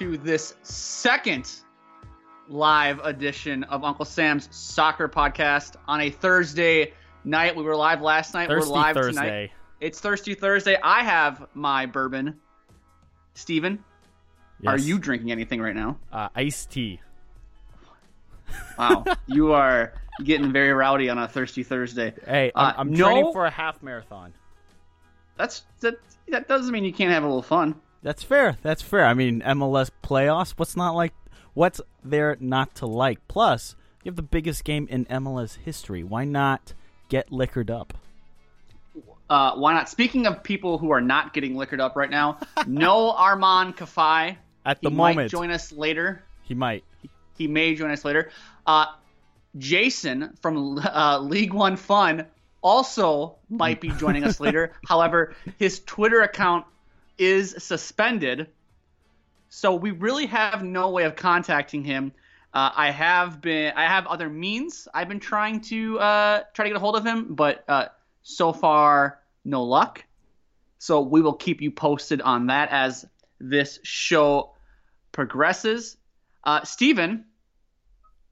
to this second live edition of Uncle Sam's Soccer Podcast on a Thursday night. We were live last night. Thirsty we're live Thursday. tonight. It's Thirsty Thursday. I have my bourbon. Steven, are you drinking anything right now? uh, iced tea? Wow, you are getting very rowdy on a Thirsty Thursday. Hey, I'm, Uh, I'm no. training for a half marathon. That's that. That doesn't mean you can't have a little fun. That's fair. That's fair. I mean, MLS playoffs. What's not like? What's there not to like? Plus, you have the biggest game in MLS history. Why not get liquored up? Uh, why not? Speaking of people who are not getting liquored up right now, no Armand Kafai. At the he moment, might join us later. he might. He may join us later. Uh, Jason from uh, League One Fun also might be joining us later. However, his Twitter account is suspended, so we really have no way of contacting him. Uh, I have been, I have other means. I've been trying to uh, try to get a hold of him, but uh, so far no luck. So we will keep you posted on that as this show progresses. Uh, Steven,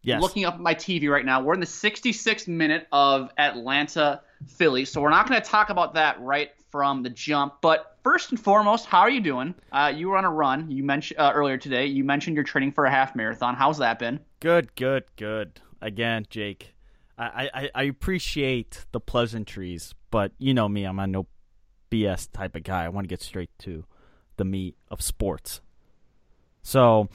Yes. looking up at my TV right now. We're in the 66th minute of Atlanta Philly, so we're not going to talk about that right from the jump. But first and foremost, how are you doing? Uh, you were on a run. You mentioned uh, earlier today. You mentioned you're training for a half marathon. How's that been? Good, good, good. Again, Jake, I, I, I appreciate the pleasantries, but you know me, I'm a no BS type of guy. I want to get straight to the meat of sports. So,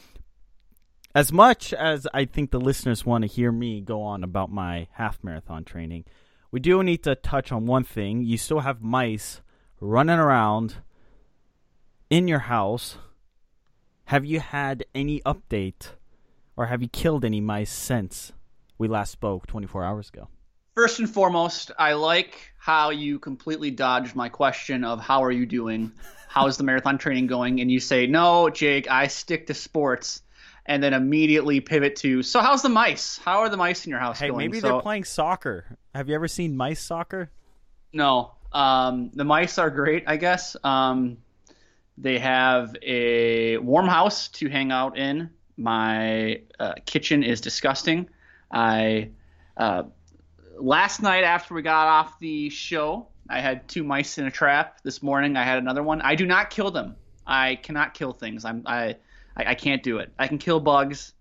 as much as I think the listeners want to hear me go on about my half marathon training, we do need to touch on one thing. You still have mice running around in your house. Have you had any update or have you killed any mice since we last spoke 24 hours ago? First and foremost, I like how you completely dodged my question of how are you doing? How's the marathon training going? And you say, no, Jake, I stick to sports. And then immediately pivot to, so how's the mice? How are the mice in your house Hey, going? maybe So- they're playing soccer. Have you ever seen mice soccer? No. Um, the mice are great, I guess. Um, they have a warm house to hang out in. My uh, kitchen is disgusting. I uh, last night after we got off the show, I had two mice in a trap. This morning I had another one. I do not kill them. I cannot kill things. I'm I I, I can't do it. I can kill bugs,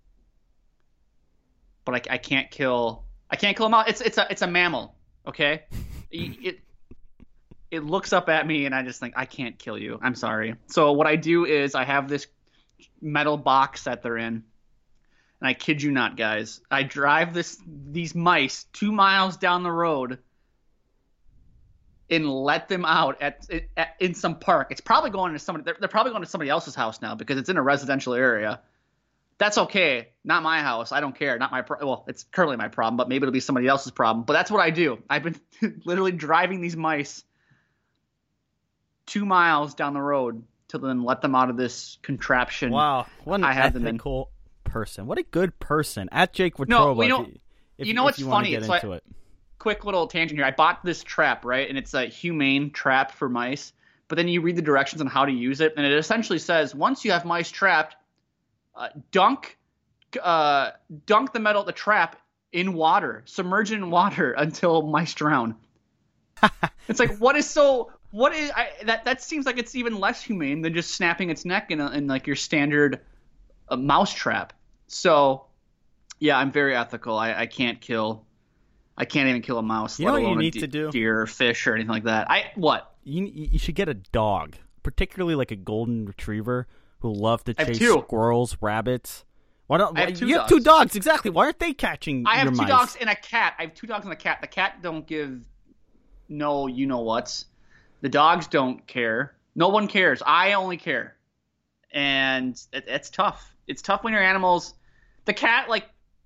but I, I can't kill I can't kill them mouse. It's it's a it's a mammal. Okay, it, it it looks up at me and I just think I can't kill you. I'm sorry. So what I do is I have this metal box that they're in. And I kid you not, guys. I drive this these mice 2 miles down the road and let them out at, at in some park. It's probably going to somebody they're, they're probably going to somebody else's house now because it's in a residential area. That's okay. Not my house. I don't care. Not my pro- well, it's currently my problem, but maybe it'll be somebody else's problem. But that's what I do. I've been literally driving these mice two miles down the road to then let them out of this contraption. Wow, what an I have them in. ethical person. What a good person. At Jake Watroba. No, you know- if you know what's you funny? Get It's like- into it. quick little tangent here. I bought this trap, right? And it's a humane trap for mice. But then you read the directions on how to use it, and it essentially says once you have mice trapped, uh, dunk, uh, dunk the metal, of the trap in water, submerge it in water until mice drown. it's like what is so what is I, that? That seems like it's even less humane than just snapping its neck in, a, in like your standard uh, mouse trap. So, yeah, I'm very ethical. I, I can't kill. I can't even kill a mouse. You let know what you need de- to do? Deer or fish or anything like that. I what? You you should get a dog, particularly like a golden retriever who love to chase squirrels, rabbits. Why don't have you have two dogs. dogs? Exactly. Why aren't they catching I have two mice? dogs and a cat. I have two dogs and a cat. The cat don't give no you know what's. The dogs don't care. No one cares. I only care, and it, it's tough. It's tough when your animals. The cat like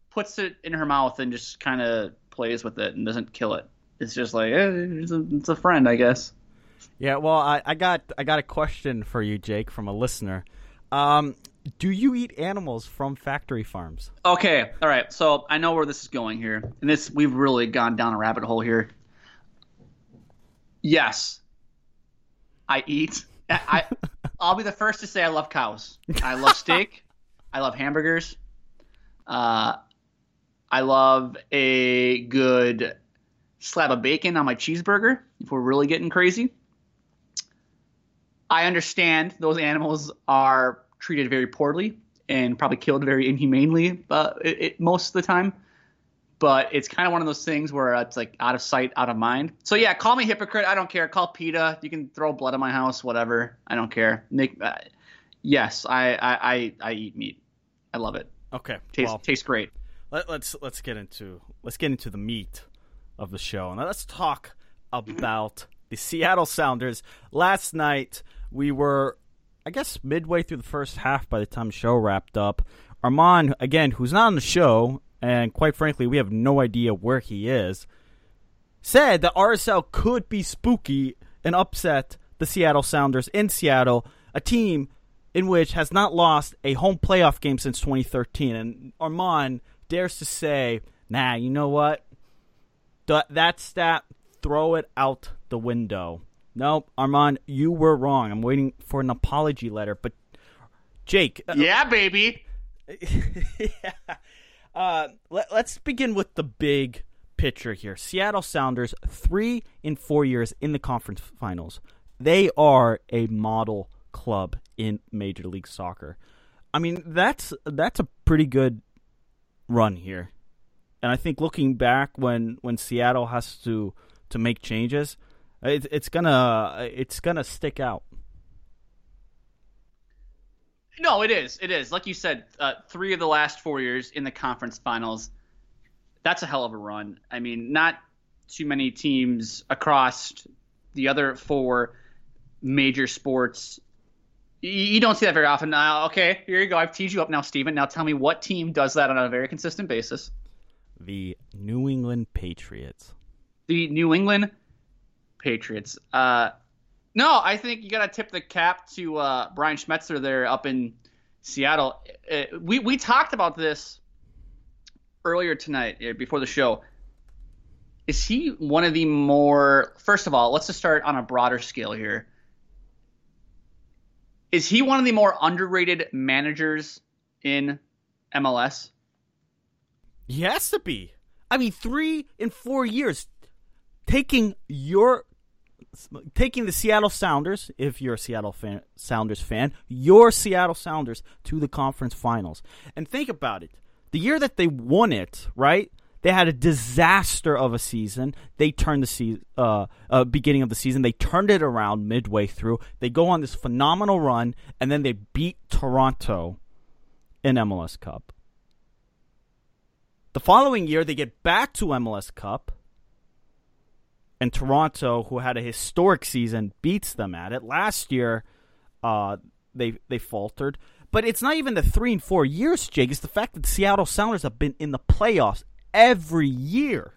puts it in her mouth and just kind of plays with it and doesn't kill it. It's just like eh, it's, a, it's a friend, I guess. Yeah, well, I, I got I got a question for you, Jake, from a listener. Um, do you eat animals from factory farms? Okay, all right. So I know where this is going here, and this we've really gone down a rabbit hole here. Yes, I eat. I, I'll be the first to say I love cows. I love steak. I love hamburgers. Uh, I love a good slab of bacon on my cheeseburger. If we're really getting crazy. I understand those animals are treated very poorly and probably killed very inhumanely uh, it, it, most of the time. But it's kind of one of those things where it's like out of sight, out of mind. So yeah, call me hypocrite. I don't care. Call PETA. You can throw blood in my house, whatever. I don't care. Make, uh, yes, I, I, I, I eat meat. I love it. Okay, Tastes well, tastes great. let, let's let's get into let's get into the meat of the show, and let's talk about the Seattle Sounders. Last night we were, I guess, midway through the first half by the time the show wrapped up. Armand, again, who's not on the show, and quite frankly, we have no idea where he is, said that RSL could be spooky and upset the Seattle Sounders in Seattle, a team in which has not lost a home playoff game since 2013. And Armand dares to say, nah, you know what? Th- that stat, throw it out the window. Nope, Armand, you were wrong. I'm waiting for an apology letter. But Jake, uh, Yeah, baby. yeah. Uh, let, us begin with the big picture here. Seattle Sounders, three in four years in the conference finals. They are a model club in Major League Soccer. I mean, that's that's a pretty good run here. And I think looking back when, when Seattle has to to make changes, it, it's gonna it's gonna stick out. No, it is. It is. Like you said, uh, three of the last four years in the conference finals. That's a hell of a run. I mean, not too many teams across the other four major sports. You, don't see that very often. Uh, okay, here you go. I've teased you up now, Steven. Now tell me what team does that on a very consistent basis. The New England Patriots. The New England Patriots. Uh, no, I think you got to tip the cap to uh, Brian Schmetzer there up in Seattle. Uh, we we talked about this earlier tonight uh, before the show. Is he one of the more? First of all, let's just start on a broader scale here. Is he one of the more underrated managers in MLS? He has to be. I mean, three in four years, taking your, taking the Seattle Sounders, if you're a Seattle fan, Sounders fan, your Seattle Sounders to the conference finals. And think about it: the year that they won it, right? They had a disaster of a season. They turned the season, uh, uh, beginning of the season. They turned it around midway through. They go on this phenomenal run, and then they beat Toronto in MLS Cup. The following year, they get back to MLS Cup, and Toronto, who had a historic season, beats them at it. Last year, uh, they they faltered. But it's not even the three and four years, Jake. It's the fact that the Seattle Sounders have been in the playoffs every year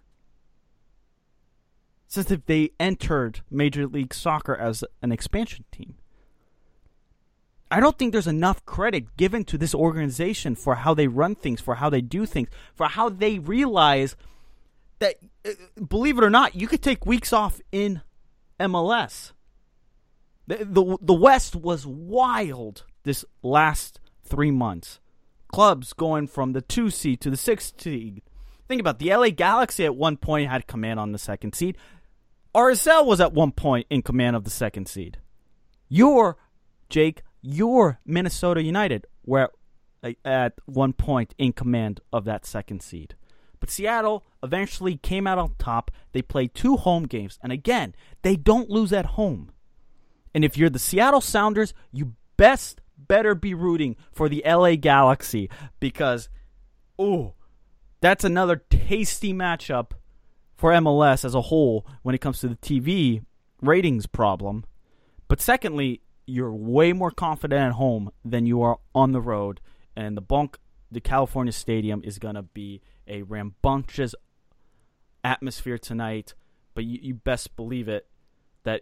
since they entered Major League Soccer as an expansion team. I don't think there's enough credit given to this organization for how they run things, for how they do things, for how they realize that, uh, believe it or not, you could take weeks off in MLS. The, the, the West was wild this last three months. Clubs going from the two seed to the six seed. Think about it, the LA Galaxy at one point had command on the second seed. RSL was at one point in command of the second seed. Your Jake, your Minnesota United were at one point in command of that second seed. But Seattle eventually came out on top. They played two home games, and again, they don't lose at home. And if you're the Seattle Sounders, you best better be rooting for the LA Galaxy because, oh, that's another tasty matchup for MLS as a whole when it comes to the TV ratings problem. But secondly, you're way more confident at home than you are on the road, and the bunk, the California Stadium is gonna be a rambunctious atmosphere tonight. But you, you best believe it that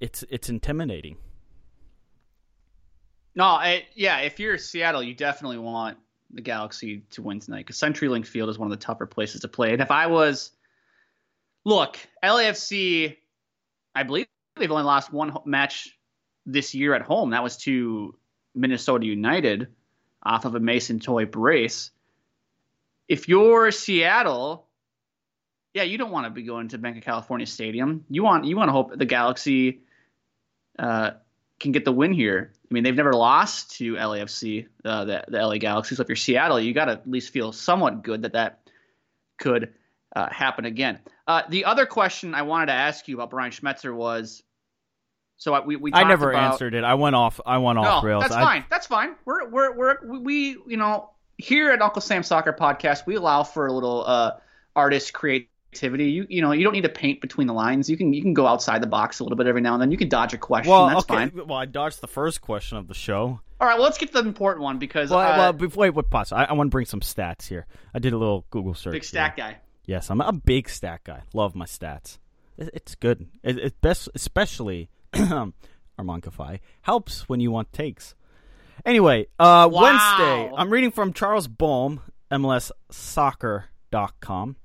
it's it's intimidating. No, yeah. If you're Seattle, you definitely want the Galaxy to win tonight because CenturyLink Field is one of the tougher places to play. And if I was, look, LAFC, I believe they've only lost one match this year at home. That was to Minnesota United off of a Mason Toye brace. If you're Seattle, yeah, you don't want to be going to Bank of California Stadium. You want you want to hope the Galaxy uh, can get the win here. I mean, they've never lost to LAFC, uh, the, the LA Galaxy. So if you're Seattle, you got to at least feel somewhat good that that could uh, happen again. Uh, the other question I wanted to ask you about Brian Schmetzer was, so I, we, we I never about, answered it. I went off. I went off no, rails. That's I, fine. That's fine. We're we're we're we you know here at Uncle Sam Soccer Podcast we allow for a little uh, artist creativity. You you know you don't need to paint between the lines. You can you can go outside the box a little bit every now and then. You can dodge a question. well, That's okay. fine. Well, I dodged the first question of the show. All right. Well, let's get to the important one because Well, uh, well before, wait, wait, pause. I, I want to bring some stats here. I did a little Google search. big stack here. guy. Yes, I'm a big stat guy. Love my stats. It, it's good. It, it best, especially Armand Kafai helps when you want takes. Anyway, uh, Wow. Wednesday. I'm reading from Charles Boehm, MLSsoccer.com.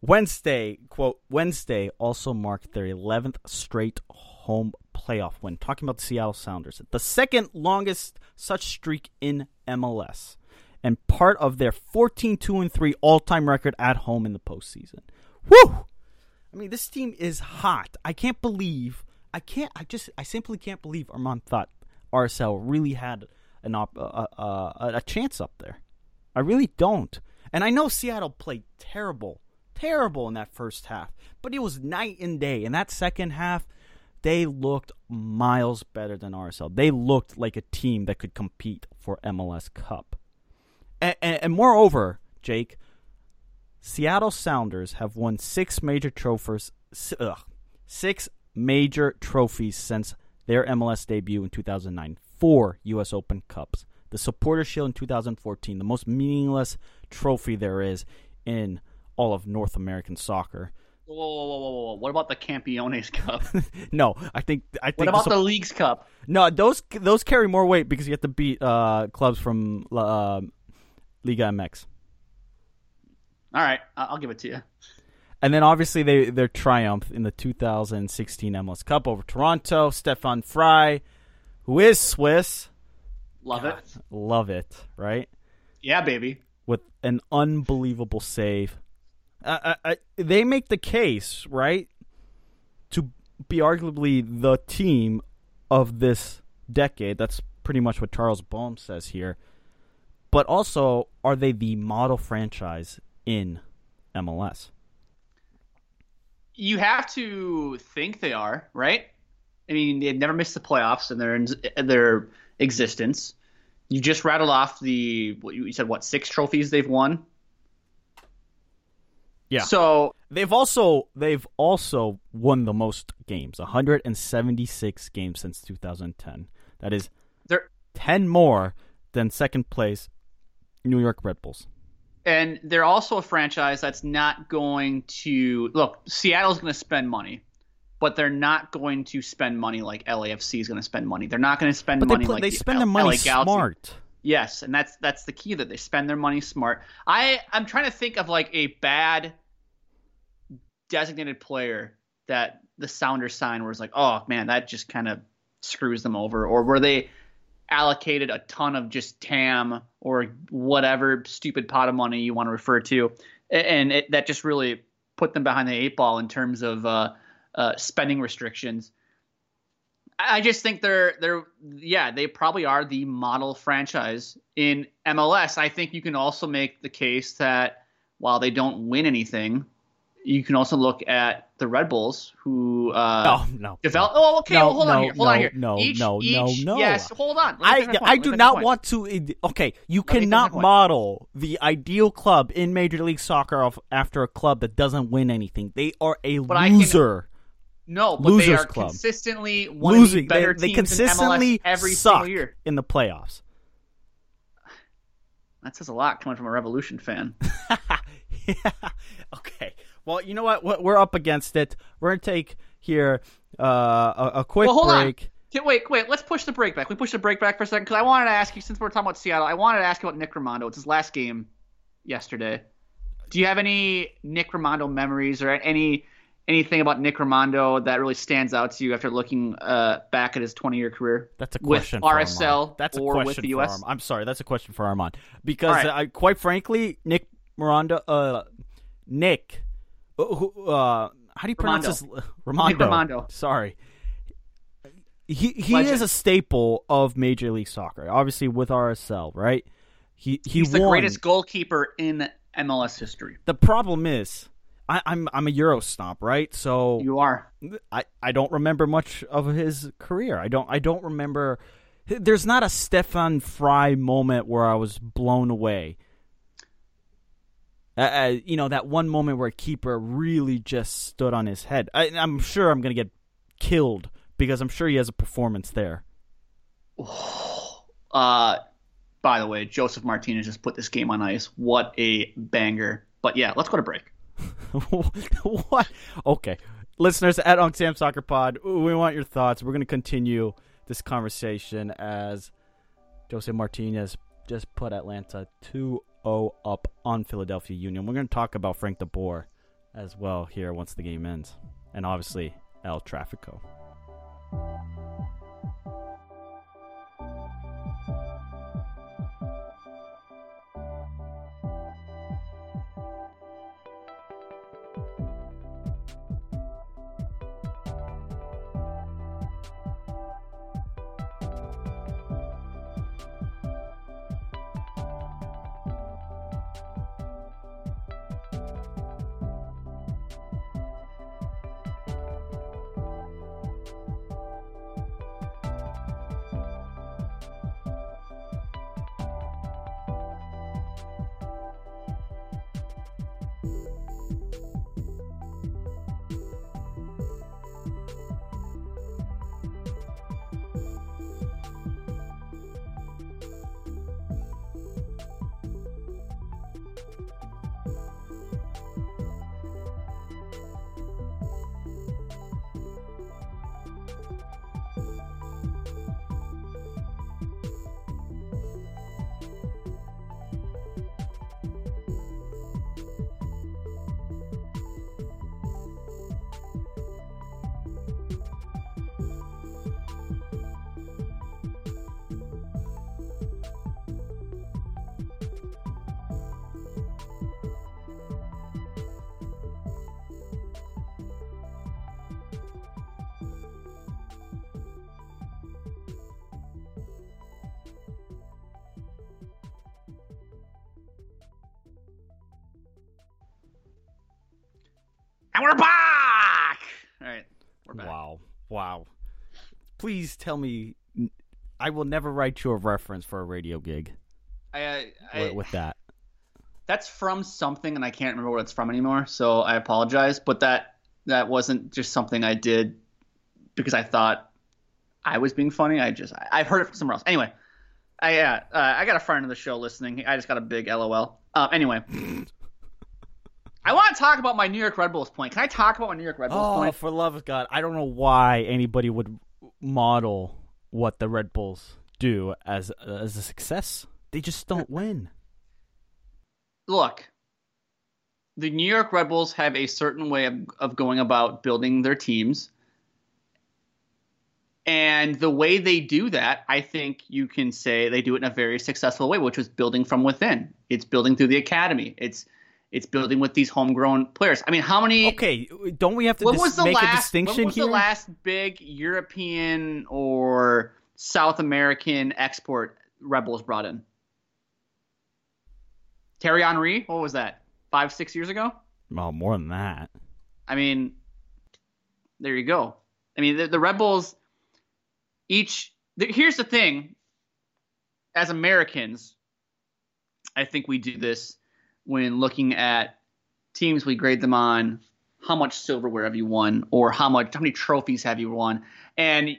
Wednesday, quote, Wednesday also marked their 11th straight home playoff win. Talking about the Seattle Sounders. The second longest such streak in MLS. And part of their 14 2 and 3 all time record at home in the postseason. Woo! I mean, this team is hot. I can't believe. I can't. I just. I simply can't believe Armand thought RSL really had an op, uh, uh, a chance up there. I really don't. And I know Seattle played terrible, terrible in that first half, but it was night and day. In that second half, they looked miles better than RSL. They looked like a team that could compete for MLS Cup. And, and, and moreover, Jake, Seattle Sounders have won six major trophies, six major trophies since their MLS debut in 2009. Four U.S. Open Cups, the Supporter Shield in 2014, the most meaningless trophy there is in all of North American soccer. Whoa, whoa, whoa, whoa, whoa! What about the Campeones Cup? no, I think I think what about the, the Leagues Cup? no those those carry more weight because you have to beat uh, clubs from uh, Liga MX. All right, I'll give it to you. And then obviously they their triumph in the 2016 MLS Cup over Toronto. Stefan Frei, who is Swiss, Love it. love it, right? Yeah, baby. With an unbelievable save. Uh, I, I, they make the case, right, to be arguably the team of this decade. That's pretty much what Charles Boehm says here. But also, are they the model franchise in MLS. You have to think they are, right? I mean, they've never missed the playoffs in their in their existence. You just rattled off the what you said what six trophies they've won. Yeah. So They've also they've also won the most games, 176 games since 2010. That is they're 10 more than second place New York Red Bulls. And they're also a franchise that's not going to look. Seattle's going to spend money, but they're not going to spend money like LAFC is going to spend money. They're not going to spend But they money like they spend L- their money LA Galaxy. smart. Yes, and that's that's the key that they spend their money smart. I I'm trying to think of like a bad designated player that the Sounders signed was like, oh man, that just kind of screws them over, or were they allocated a ton of just TAM or whatever stupid pot of money you want to refer to, and it, that just really put them behind the eight ball in terms of uh, uh, spending restrictions. I just think they're they're yeah they probably are the model franchise in MLS. I think you can also make the case that while they don't win anything, you can also look at the Red Bulls who uh, Oh no. develop. Oh, okay. No, well, hold on here. Hold no, on here. no, each, no, no, each, no. Yes, hold on. I finish my point. I do not point. want to. Okay, you finish cannot model the ideal club in Major League Soccer of after a club that doesn't win anything. They are a But I can- loser. No, but they are club. consistently one Losing. of the better they, they consistently in MLS every suck single year. in the playoffs. That says a lot coming from a Revolution fan. yeah. Okay. Well, you know what? We're- We're up against it. We're gonna take here uh, a, a quick well, hold break. on. Okay, Wait, wait. Let's push the break back. We push the break back for a second because I wanted to ask you, since we're talking about Seattle, I wanted to ask you about Nick Rimando. It's his last game yesterday. Do you have any Nick Rimando memories or any anything about Nick Rimando that really stands out to you after looking uh, back at his 20 year career? That's a question for RSL Armand. That's a question with the US? Armand. I'm sorry, that's a question for Armand because All right. I, quite frankly, Nick Miranda, uh, Nick, uh, uh, how do you pronounce Romando. his Romando? Romando. Sorry. He he Legend. is a staple of Major League Soccer. Obviously with RSL, right? He he He's the greatest goalkeeper in MLS history. The problem is, I, I'm I'm a Euro stomp, right? So You are. I, I don't remember much of his career. I don't I don't remember. There's not a Stefan Frei moment where I was blown away. Uh, uh, you know that one moment where keeper really just stood on his head. I, I'm sure I'm gonna get killed because I'm sure he has a performance there. Uh, by the way, Josef Martinez just put this game on ice. What a banger. But yeah, let's go to break. what? Okay, listeners at Unc Sam Soccer Pod, we want your thoughts. We're gonna continue this conversation as Jose Martinez just put Atlanta 2-0 up on Philadelphia Union. We're gonna talk about Frank De Boer as well here once the game ends, and obviously El Trafico. We're back. All right, we're back. Wow, wow. Please tell me, I will never write you a reference for a radio gig I, I, with, with that. that's from something, and I can't remember what it's from anymore. So I apologize, but that that wasn't just something I did because I thought I was being funny. I just I, I've heard it from somewhere else. Anyway, I uh, uh, I got a friend of the show listening. I just got a big LOL. Uh, anyway. I want to talk about my New York Red Bulls point. Can I talk about my New York Red Bulls Oh, point? for love of God. I don't know why anybody would model what the Red Bulls do as as a success. They just don't win. look, the New York Red Bulls have a certain way of, of going about building their teams. And the way they do that, I think you can say they do it in a very successful way, which was building from within. It's building through the academy. It's it's building with these homegrown players. I mean, how many? Okay, don't we have to dis- was the make last? a distinction when was here? the last big European or South American export Rebels brought in? Terry Henry. What was that? Five, six years ago. Well, more than that. I mean, there you go. I mean, the, the Red Bulls each. The, here's the thing. As Americans, I think we do this when looking at teams. We grade them on how much silverware have you won, or how much, how many trophies have you won, and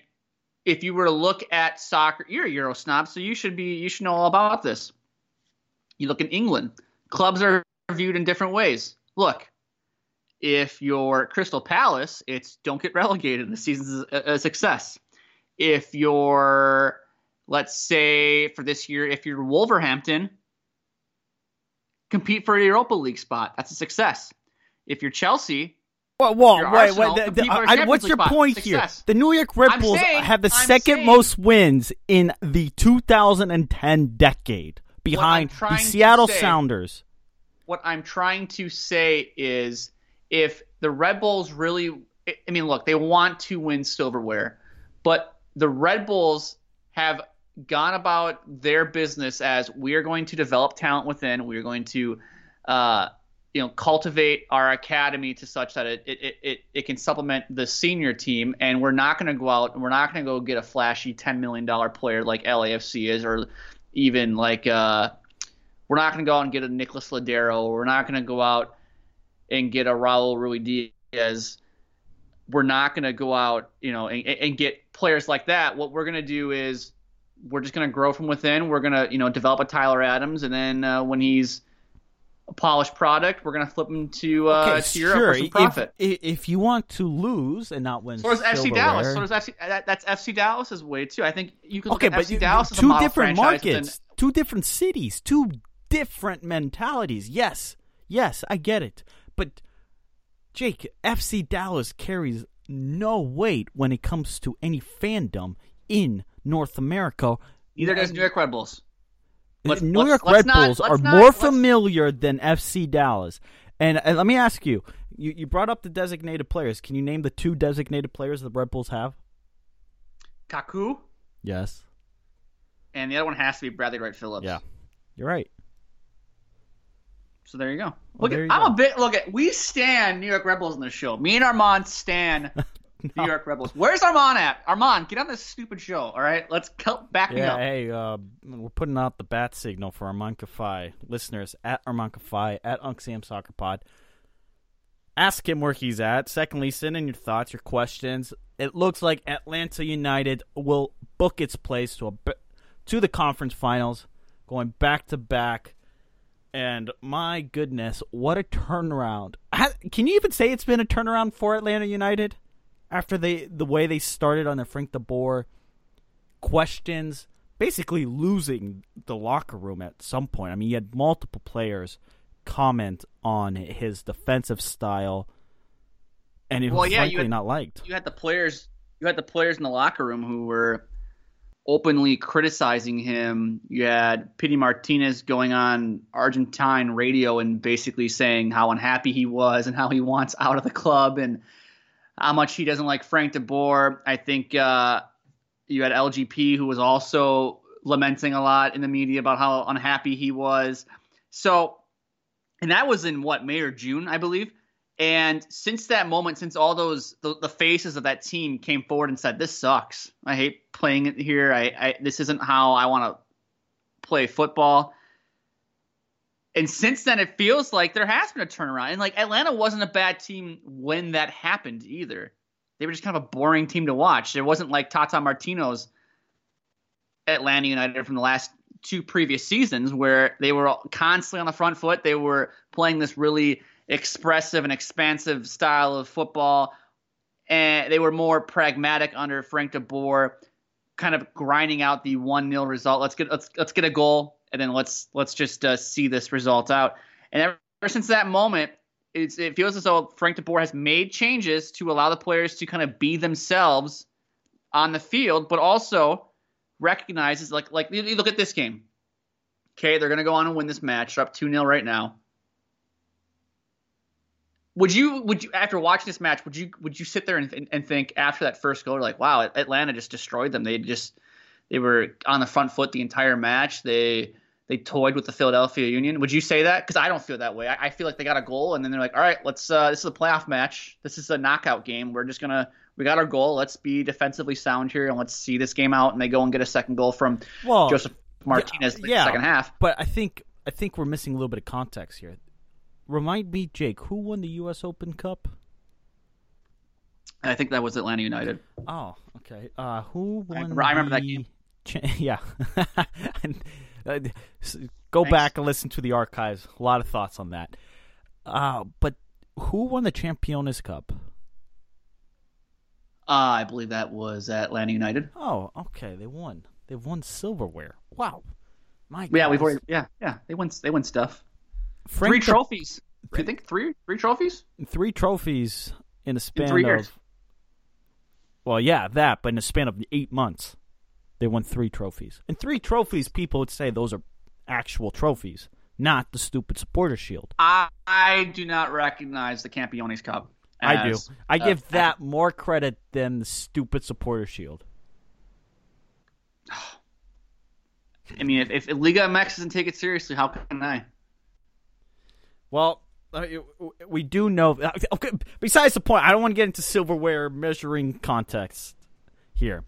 if you were to look at soccer, you're a Euro snob, so you should be you should know all about this. You look in England, clubs are viewed in different ways. Look, if you're Crystal Palace, it's don't get relegated. The season's a, a success. If you're, let's say for this year, if you're Wolverhampton, compete for a Europa League spot. That's a success. If you're Chelsea, whoa, Your wait, Arsenal wait. the- the- compete for a I- what's League your spot. point Success. here? The New York Red Bulls saying- have the I'm second saying- most wins in the 2010 decade, behind the Seattle say- Sounders. what I'm trying to say is if the Red Bulls really I mean look, they want to win silverware, but the Red Bulls have gone about their business as we are going to develop talent within, we are going to uh, you know cultivate our academy to such that it it, it, it can supplement the senior team and we're not going to go out we're not going to go get a flashy 10 million dollar player like LAFC is or even like uh we're not going to go out and get a Nicolas Lodeiro. We're not going to go out and get a Raul Ruidiaz. We're not going to go out, you know, and, and get players like that. What we're going to do is we're just going to grow from within. We're going to, you know, develop a Tyler Adams, and then uh, when he's a polished product, we're going to flip him to uh, Okay, to Europe sure. for some If, profit. if if you want to lose and not win, so does FC Dallas. So does FC. That, that's FC Dallas's way too. I think you can Okay, at but FC you- Dallas as a two model different markets, two different cities, two different mentalities. Yes, yes, I get it. But Jake, FC Dallas carries no weight when it comes to any fandom in North America. Neither does New York Red Bulls. Let's- New let's- York let's Red not- Bulls are not- more familiar than FC Dallas. And, and let me ask you, you, you brought up the designated players. Can you name the two designated players the Red Bulls have? Kaku. Yes. and the other one has to be Bradley Wright Phillips. Yeah. You're right. So there you go. Look, there at, you I'm go. a bit. Look at we stand New York Red Bulls in the show. Me and Armand stand New York Rebels. Where's Armand at? Armand, get on this stupid show. All right, let's cut back me Yeah, up. hey, uh, we're putting out the bat signal for Armand Kafai. Listeners, at Armand Kafai, at Unc Sam Soccer Pod. Ask him where he's at. Secondly, send in your thoughts, your questions. It looks like Atlanta United will book its place to a to the conference finals, going back to back. And my goodness, what a turnaround! Can you even say it's been a turnaround for Atlanta United after they the way they started on the Frank de Boer questions, basically losing the locker room at some point. I mean, you had multiple players comment on his defensive style, and it Well, was yeah, frankly had- not liked. You had the players. You had the players in the locker room who were openly criticizing him. You had Pity Martinez going on Argentine radio and basically saying how unhappy he was and how he wants out of the club and how much he doesn't like Frank de Boer. I think uh, you had LGP who was also lamenting a lot in the media about how unhappy he was. So, and that was in what May or June, I believe. And since that moment, since all those the, the, faces of that team came forward and said, "This sucks. I hate playing it here. I, I this isn't how I want to play football." And since then, it feels like there has been a turnaround. And like Atlanta wasn't a bad team when that happened either. They were just kind of a boring team to watch. There wasn't like Tata Martino's Atlanta United from the last two previous seasons where they were constantly on the front foot. They were playing this really expressive and expansive style of football, and they were more pragmatic under Frank de Boer, kind of grinding out the one 0 result. Let's get let's let's get a goal, and then let's let's just uh, see this result out. And ever, since that moment, it feels as though Frank de Boer has made changes to allow the players to kind of be themselves on the field, but also recognizes like like you look at this game. Okay, they're gonna go on and win this match. They're up two 0 right now. Would you would you after watching this match would you would you sit there and, and think after that first goal like wow Atlanta just destroyed them they just they were on the front foot the entire match they they toyed with the Philadelphia Union would you say that because I don't feel that way I, I, feel like they got a goal and then they're like all right let's uh, this is a playoff match this is a knockout game we're just gonna we got our goal. Let's be defensively sound here and let's see this game out. And they go and get a second goal from well, Josef Martinez yeah, yeah, second half. But I think I think we're missing a little bit of context here. Remind me, Jake, who won the U.S. Open Cup? I think that was Atlanta United. Oh, okay. Uh, who won? I, I remember the... that game. Yeah. uh, go Thanks. back and listen to the archives. A lot of thoughts on that. Uh, but who won the Champions Cup? Uh, I believe that was Atlanta United. Oh, okay. They won. They've won silverware. Wow. My yeah, we've already yeah yeah they won they won stuff. Frank three the, trophies. Th- I think three three trophies. Three trophies in a span in three of. Years. Well, yeah, that, but in a span of eight months, they won three trophies. And three trophies, people would say those are actual trophies, not the stupid supporter shield. I, I do not recognize the Campeones Cup. I do. I uh, give that more credit than the stupid supporter shield. I mean, if, if Liga MX doesn't take it seriously, how can I? Well, uh, we do know. Uh, okay, besides the point, I don't want to get into silverware measuring context here.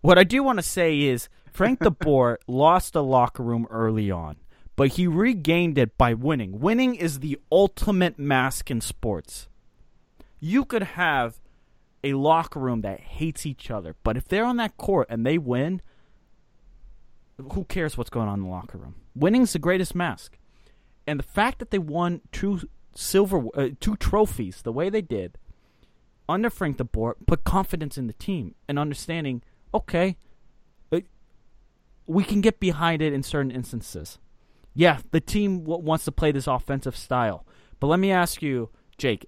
What I do want to say is Frank de Boer lost the locker room early on, but he regained it by winning. Winning is the ultimate mask in sports you could have a locker room that hates each other, but if they're on that court and they win, who cares what's going on in the locker room? Winning's the greatest mask. And the fact that they won two silver uh, two trophies the way they did under Frank de Boer put confidence in the team and understanding, okay, we can get behind it in certain instances. Yeah, the team w- wants to play this offensive style. But let me ask you, Jake,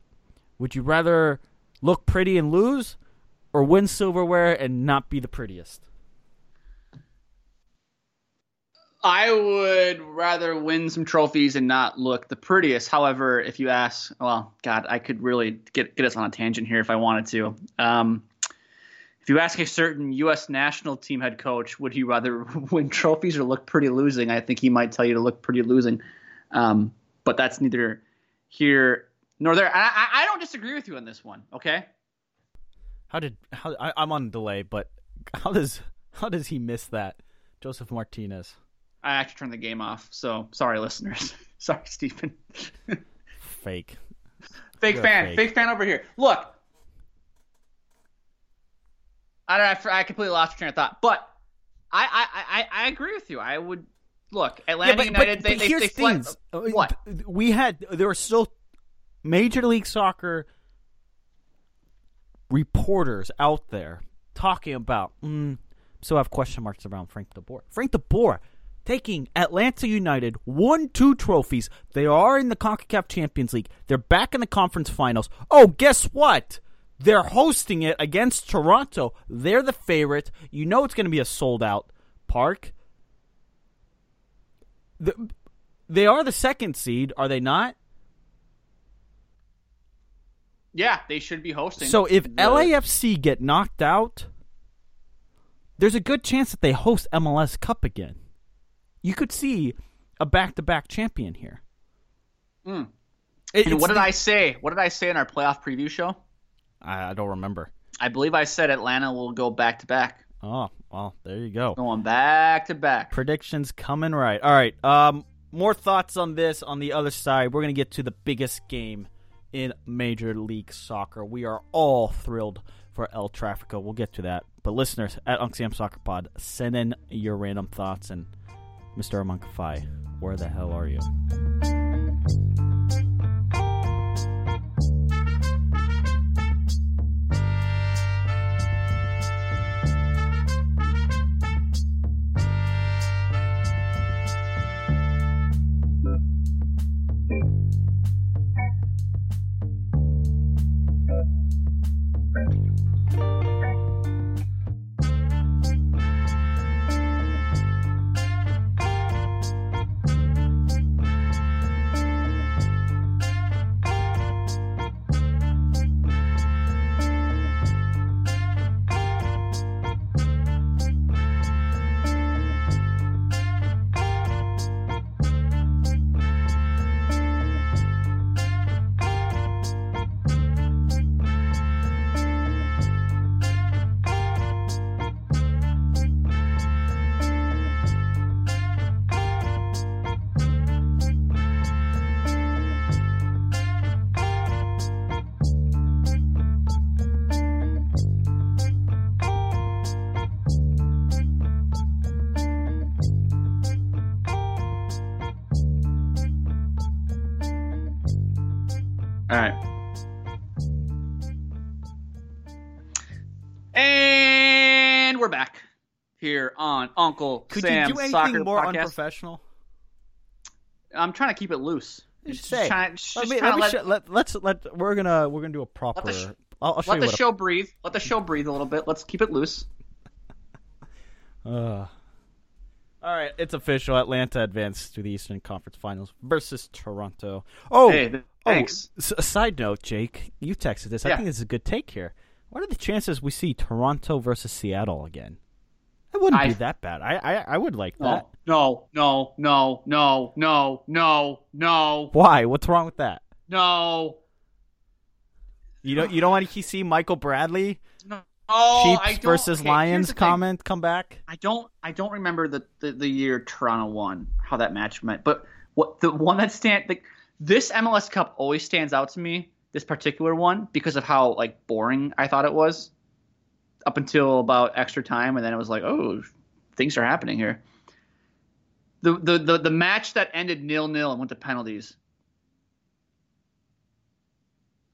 would you rather look pretty and lose or win silverware and not be the prettiest? I would rather win some trophies and not look the prettiest. However, if you ask, well, God, I could really get get us on a tangent here if I wanted to. Um, if you ask a certain U.S. national team head coach, would he rather win trophies or look pretty losing? I think he might tell you to look pretty losing. Um, but that's neither here nor there. I, I don't disagree with you on this one. Okay. How did how I, I'm on delay, but how does how does he miss that, Josef Martinez? I actually turned the game off, so sorry, listeners. sorry, Stephen. fake. Fake You're fan. Fake. fake. fan over here. Look. I don't. Know, I completely lost train of thought, but I, I, I, I agree with you. I would look Atlanta yeah, but, United. But, they, but they, here's they things. what we had. There were still Major League Soccer reporters out there talking about. Mm, so I have question marks around Frank de Boer. Frank de Boer taking Atlanta United won two trophies. They are in the CONCACAF Champions League. They're back in the conference finals. Oh, guess what? They're hosting it against Toronto. They're the favorite. You know it's going to be a sold out park. The, they are the second seed, are they not? Yeah, they should be hosting. So if the... LAFC get knocked out, there's a good chance that they host MLS Cup again. You could see a back-to-back champion here. Hmm. It- And what did the- I say? What did I say in our playoff preview show? I, I don't remember. I believe I said Atlanta will go back to back, Oh well, there you go. going back to back. Predictions coming right. All right. Um, more thoughts on this on the other side. We're gonna get to the biggest game in Major League Soccer. We are all thrilled for El Trafico. We'll get to that. But listeners at Unc Sam Soccer Pod, send in your random thoughts. And Mr. Armand Kafai, where the hell are you? Here on Uncle Could you do anything Soccer more Podcast. unprofessional? I'm trying to keep it loose. Just Just say. trying- just let me, let me let, show, let, let's let we're gonna we're gonna do a proper. sh- I'll, I'll show Let the a show breathe. Let the show breathe a little bit. Let's keep it loose. Uh, all right, it's official. Atlanta advanced to the Eastern Conference Finals versus Toronto. Oh, Hey, oh, thanks. s- a side note, Jake, you texted this. I think this is a good take here. What are the chances we see Toronto versus Seattle again? It wouldn't I- be that bad. I, I I would like that. No, no, no, no, no, no, no, Why? What's wrong with that? no, You don't you don't want to see Michael Bradley no. Chiefs don't- versus okay, Lions comment come back? I don't I don't remember the, the, the year Toronto won how that match went, but what the one that stand like this MLS Cup always stands out to me. This particular one because of how like boring I thought it was up until about extra time, and then it was like, oh, things are happening here. The the the, the match that ended nil nil and went to penalties.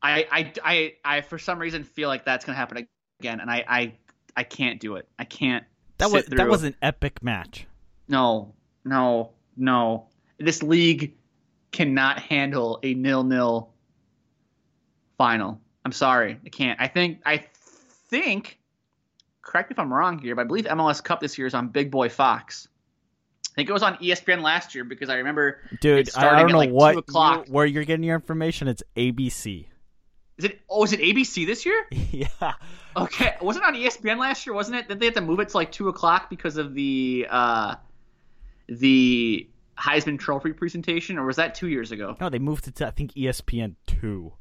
I, I, I, I, for some reason, feel like that's gonna happen again, and I, I, I can't do it. I can't. That was that was an epic match. no, no, no. This league cannot handle a nil-nil final. I'm sorry, I can't. I think I think. Correct me if I'm wrong here, but I believe MLS Cup this year is on Big Boy Fox. I think it was on ESPN last year because I remember. Dude, it I, don't at, know like, what 2 o'clock. you- where you're getting your information. It's ABC. Is it? Oh, is it ABC this year? yeah. Okay, wasn't on ESPN last year? Wasn't it? Did they have to move it to like two o'clock because of the uh, the Heisman Trophy presentation, or was that two years ago? No, they moved it to I think ESPN two.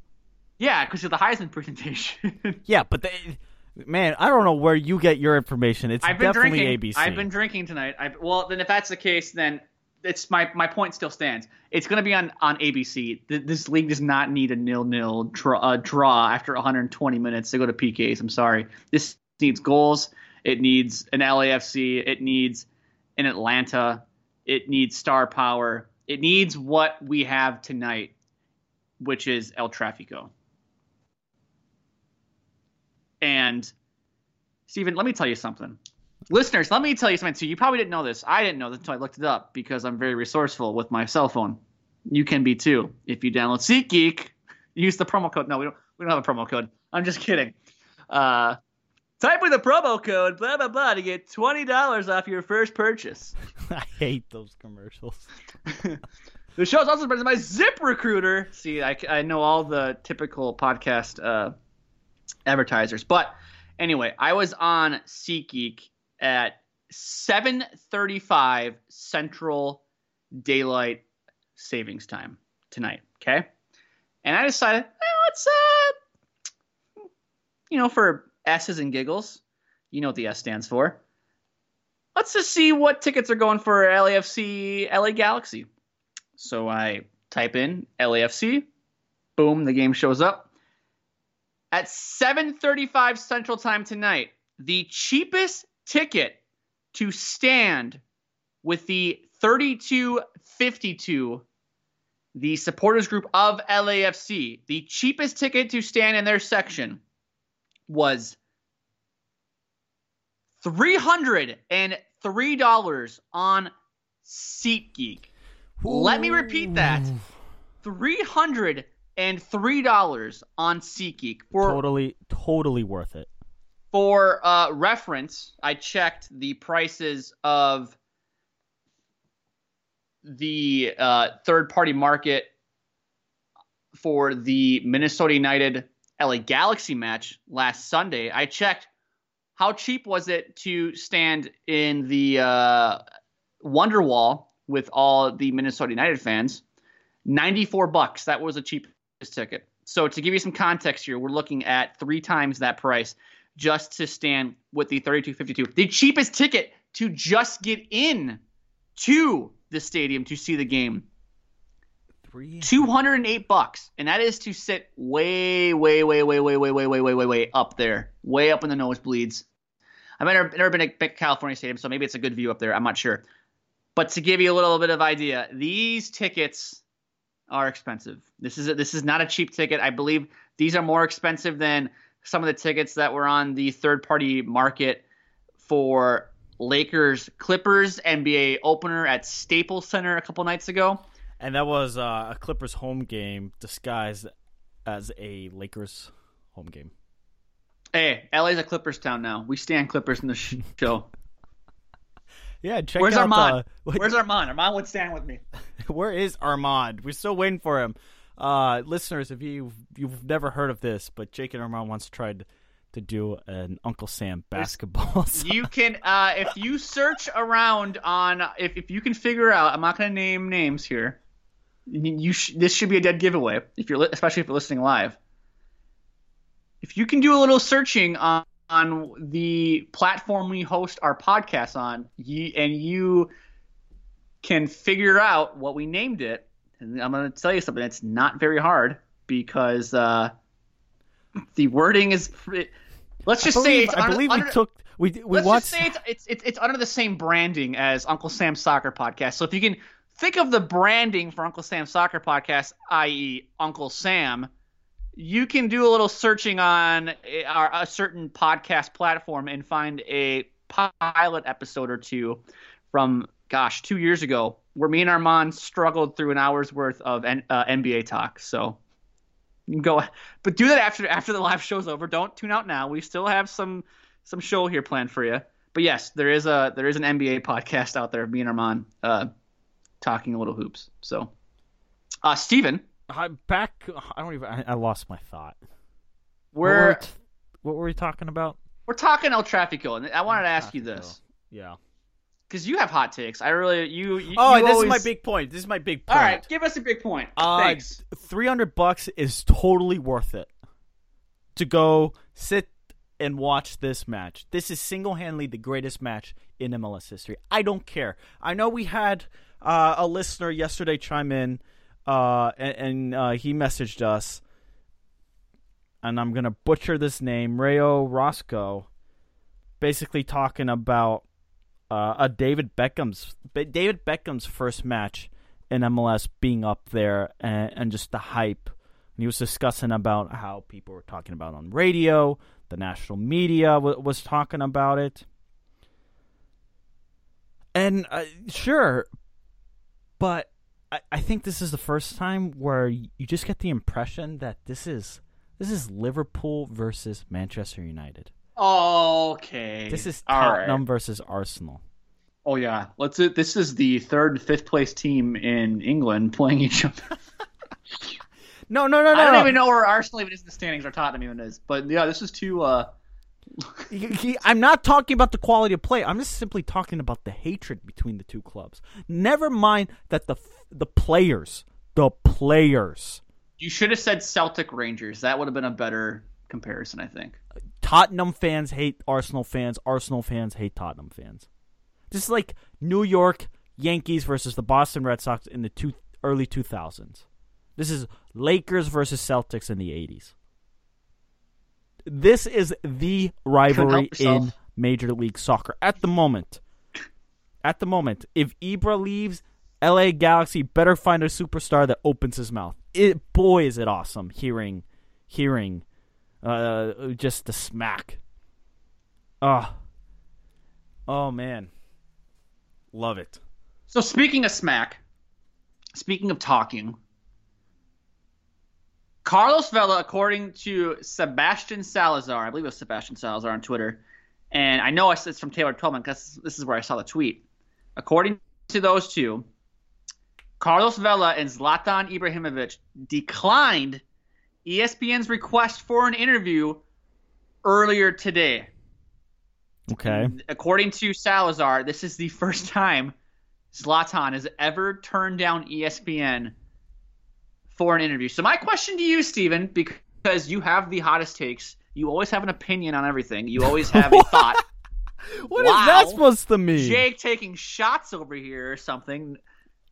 Yeah, because of the Heisman presentation. Yeah, but they, man, I don't know where you get your information. It's I've been definitely drinking. ABC. I've been drinking tonight. I, well, then if that's the case, then it's my my point still stands. It's going to be on on ABC. Th- This league does not need a nil nil draw, uh, draw after 120 minutes to go to PKs. I'm sorry. This needs goals. It needs an LAFC. It needs an Atlanta. It needs star power. It needs what we have tonight, which is El Trafico. And Stephen, let me tell you something. Listeners, let me tell you something too. You probably didn't know this. I didn't know this until I looked it up because I'm very resourceful with my cell phone. You can be too. If you download SeatGeek, use the promo code. No, we don't. We don't have a promo code. I'm just kidding. Uh, type in the promo code blah blah blah to get twenty dollars off your first purchase. I hate those commercials. The show's also presented by ZipRecruiter. See, I, I know all the typical podcast uh, advertisers. But anyway, I was on SeatGeek at 7:35 Central Daylight Savings Time tonight. Okay, and I decided eh, let's uh, you know, for S's and giggles, you know what the S stands for. Let's just see what tickets are going for LAFC LA Galaxy. So I type in LAFC, boom, the game shows up. At 7:35 Central Time tonight, the cheapest ticket to stand with the 3252 the supporters group of LAFC, the cheapest ticket to stand in their section was $303 on SeatGeek. Let me repeat that. $303 on SeatGeek. For, totally, totally worth it. For uh, reference, I checked the prices of the uh, third party market for the Minnesota United LA Galaxy match last Sunday. I checked how cheap was it to stand in the uh, Wonderwall with all the Minnesota United fans? 94 bucks. That was the cheapest ticket. So to give you some context here, we're looking at three times that price just to stand with the 3252. The cheapest ticket to just get in to the stadium to see the game. Three. 208 bucks and that is to sit way way way way way way way way way way way up there way up in the nosebleeds i've never, never been at california stadium so maybe it's a good view up there i'm not sure but to give you a little bit of idea these tickets are expensive this is a, this is not a cheap ticket i believe these are more expensive than some of the tickets that were on the third party market for lakers clippers nba opener at staples center a couple nights ago and that was uh, a Clippers home game disguised as a Lakers home game. Hey, LA's a Clippers town now. We stand Clippers in the show. yeah, check Where's out Armand? The, Where's Armand? Armand would stand with me. Where is Armand? We're still waiting for him. Uh, listeners, if you you've never heard of this, but Jake and Armand once tried to do an Uncle Sam basketball. You can, uh, if you search around on, if, if you can figure out, I'm not going to name names here you sh- this should be a dead giveaway if you're li- especially if you're listening live. If you can do a little searching on on the platform we host our podcast on, you, and you can figure out what we named it, and I'm going to tell you something. It's not very hard because uh, the wording is. Let's just believe, say it's I under, believe under, we took we we let's watched. just say it's, it's it's it's under the same branding as Uncle Sam's Soccer Podcast. So if you can think of the branding for Uncle Sam's Soccer Podcast, i.e., Uncle Sam, you can do a little searching on a, a, certain podcast platform and find a pilot episode or two from, gosh, two years ago, where me and Armand struggled through an hour's worth of N, uh, NBA talk. So go, but do that after after the live show's over. Don't tune out now. We still have some some show here planned for you. But yes, there is a there is an NBA podcast out there. Me and Armand. Uh, talking a little hoops. So, uh, Steven. I back. I don't even. I, I lost my thought. We're what were, what were we talking about? We're talking El Trafico, and I wanted to ask you this. Yeah. Because you have hot takes. I really you. you oh, you this always... is my big point. This is my big point. All right, give us a big point. Uh, Thanks. Three hundred bucks is totally worth it to go sit and watch this match. This is single-handedly the greatest match in MLS history. I don't care. I know we had uh, a listener yesterday chime in, uh, and, and uh, he messaged us, and I'm gonna butcher this name, Rayo Roscoe, basically talking about uh, a David Beckham's David Beckham's first match in MLS being up there, and, and just the hype. And he was discussing about how people were talking about on radio, the national media w- was talking about it. And uh, sure, but I, I think this is the first time where you just get the impression that this is this is Liverpool versus Manchester United. Okay. This is All Tottenham right. versus Arsenal. Oh yeah. Let's. This is the third fifth place team in England playing each other. No, no, no, no. I don't no. even know where Arsenal even is in the standings or Tottenham even is. But yeah, this is two. Uh, He- he- I'm not talking about the quality of play. I'm just simply talking about the hatred between the two clubs. Never mind that the the players, the players You should have said Celtic Rangers. That would have been a better comparison, I think. Tottenham fans hate Arsenal fans. Arsenal fans hate Tottenham fans. This is like New York Yankees versus the Boston Red Sox in the two, early 2000s. This is Lakers versus Celtics in the 80s. This is the rivalry in Major League Soccer at the moment. At the moment, if Ibra leaves, LA Galaxy better find a superstar that opens his mouth. It boy is it awesome hearing hearing uh just the smack. Oh. Oh man. Love it. So speaking of smack, speaking of talking, Carlos Vela, according to Sebastian Salazar, I believe it was Sebastian Salazar on Twitter, and I know it's from Taylor Twellman because this is where I saw the tweet. According to those two, Carlos Vela and Zlatan Ibrahimovic declined ESPN's request for an interview earlier today. Okay. According to Salazar, this is the first time Zlatan has ever turned down ESPN for an interview. So my question to you, Steven, because you have the hottest takes, you always have an opinion on everything. You always have a thought. What wow, is that supposed to mean? Jake taking shots over here or something.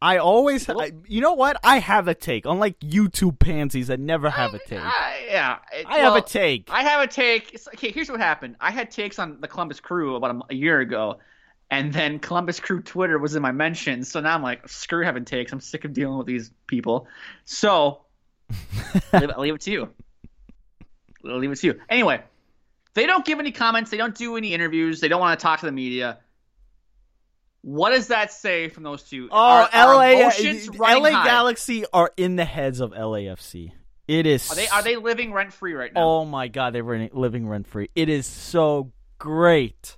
I always, I, you know what? I have a take. Unlike YouTube pansies that never have a take. Uh, yeah, it, I well, have a take. I have a take. okay, here's what happened. I had takes on the Columbus Crew about a, a year ago, and then Columbus Crew Twitter was in my mentions. So now I'm like, screw having takes. I'm sick of dealing with these people. So I'll, leave, I'll leave it to you. I'll leave it to you. Anyway, they don't give any comments. They don't do any interviews. They don't want to talk to the media. What does that say from those two? Oh, are, LA, are LA Galaxy are in the heads of LAFC. It is. Are they are they living rent free right now? Oh my god, they're living rent free. It is so great.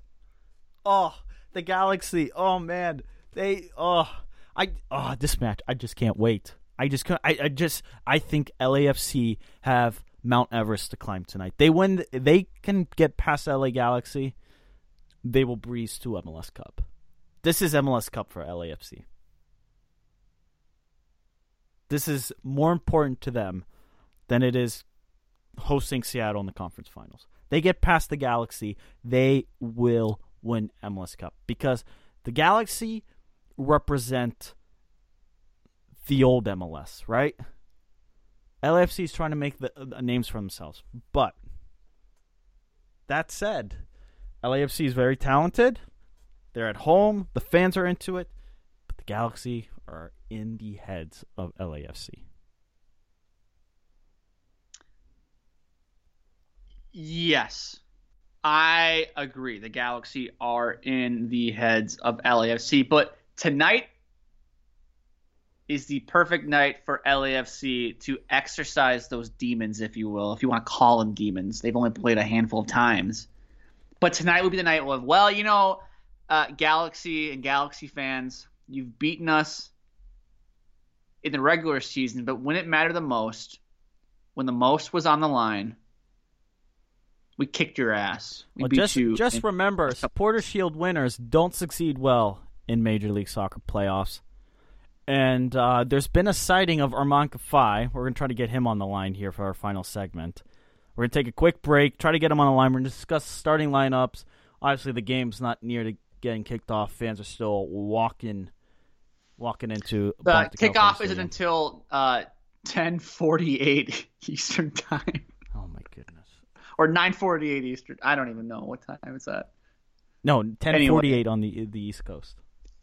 Oh, the Galaxy. Oh man, they. Oh, I. Oh, this match. I just can't wait. I just can't. I, I just. I think LAFC have Mount Everest to climb tonight. They win. They can get past LA Galaxy. They will breeze to MLS Cup. This is MLS Cup for LAFC. This is more important to them than it is hosting Seattle in the conference finals. They get past the Galaxy, they will win MLS Cup because the Galaxy represent the old MLS, right? LAFC is trying to make the uh, names for themselves, but that said, LAFC is very talented. They're at home. The fans are into it. But the Galaxy are in the heads of LAFC. Yes. I agree. The Galaxy are in the heads of LAFC. But tonight is the perfect night for LAFC to exercise those demons, if you will, if you want to call them demons. They've only played a handful of times. But tonight will be the night of, well, you know, uh, Galaxy and Galaxy fans, you've beaten us in the regular season, but when it mattered the most, when the most was on the line, we kicked your ass. We well, just, Just remember, Supporter Shield winners don't succeed well in Major League Soccer playoffs. And uh, there's been a sighting of Armand Kafai. We're going to try to get him on the line here for our final segment. We're going to take a quick break, try to get him on the line. We're going to discuss starting lineups. Obviously, the game's not near to getting kicked off. Fans are still walking, walking into the kickoff isn't until uh, 10:48 Eastern time. Oh my goodness! Or 9:48 Eastern. I don't even know what time is that. No, 10:48 anyway. on the the East Coast.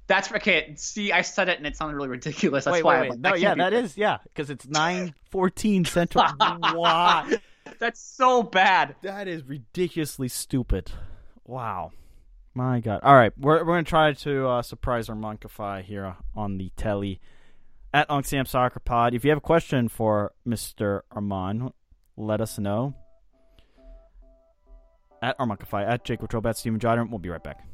That's okay. See, I said it and it sounded really ridiculous. That's wait, why. Wait, wait. no, yeah, that is yeah, because it's 9:14 Central. wow, that's so bad. That is ridiculously stupid. Wow. My God! All right, we're we're gonna try to uh, surprise our Monkify here on the telly at Unksam Soccer Pod. If you have a question for Mister Armand, let us know at Armonkify at Jake Wittrobe at Steven Jodder. We'll be right back.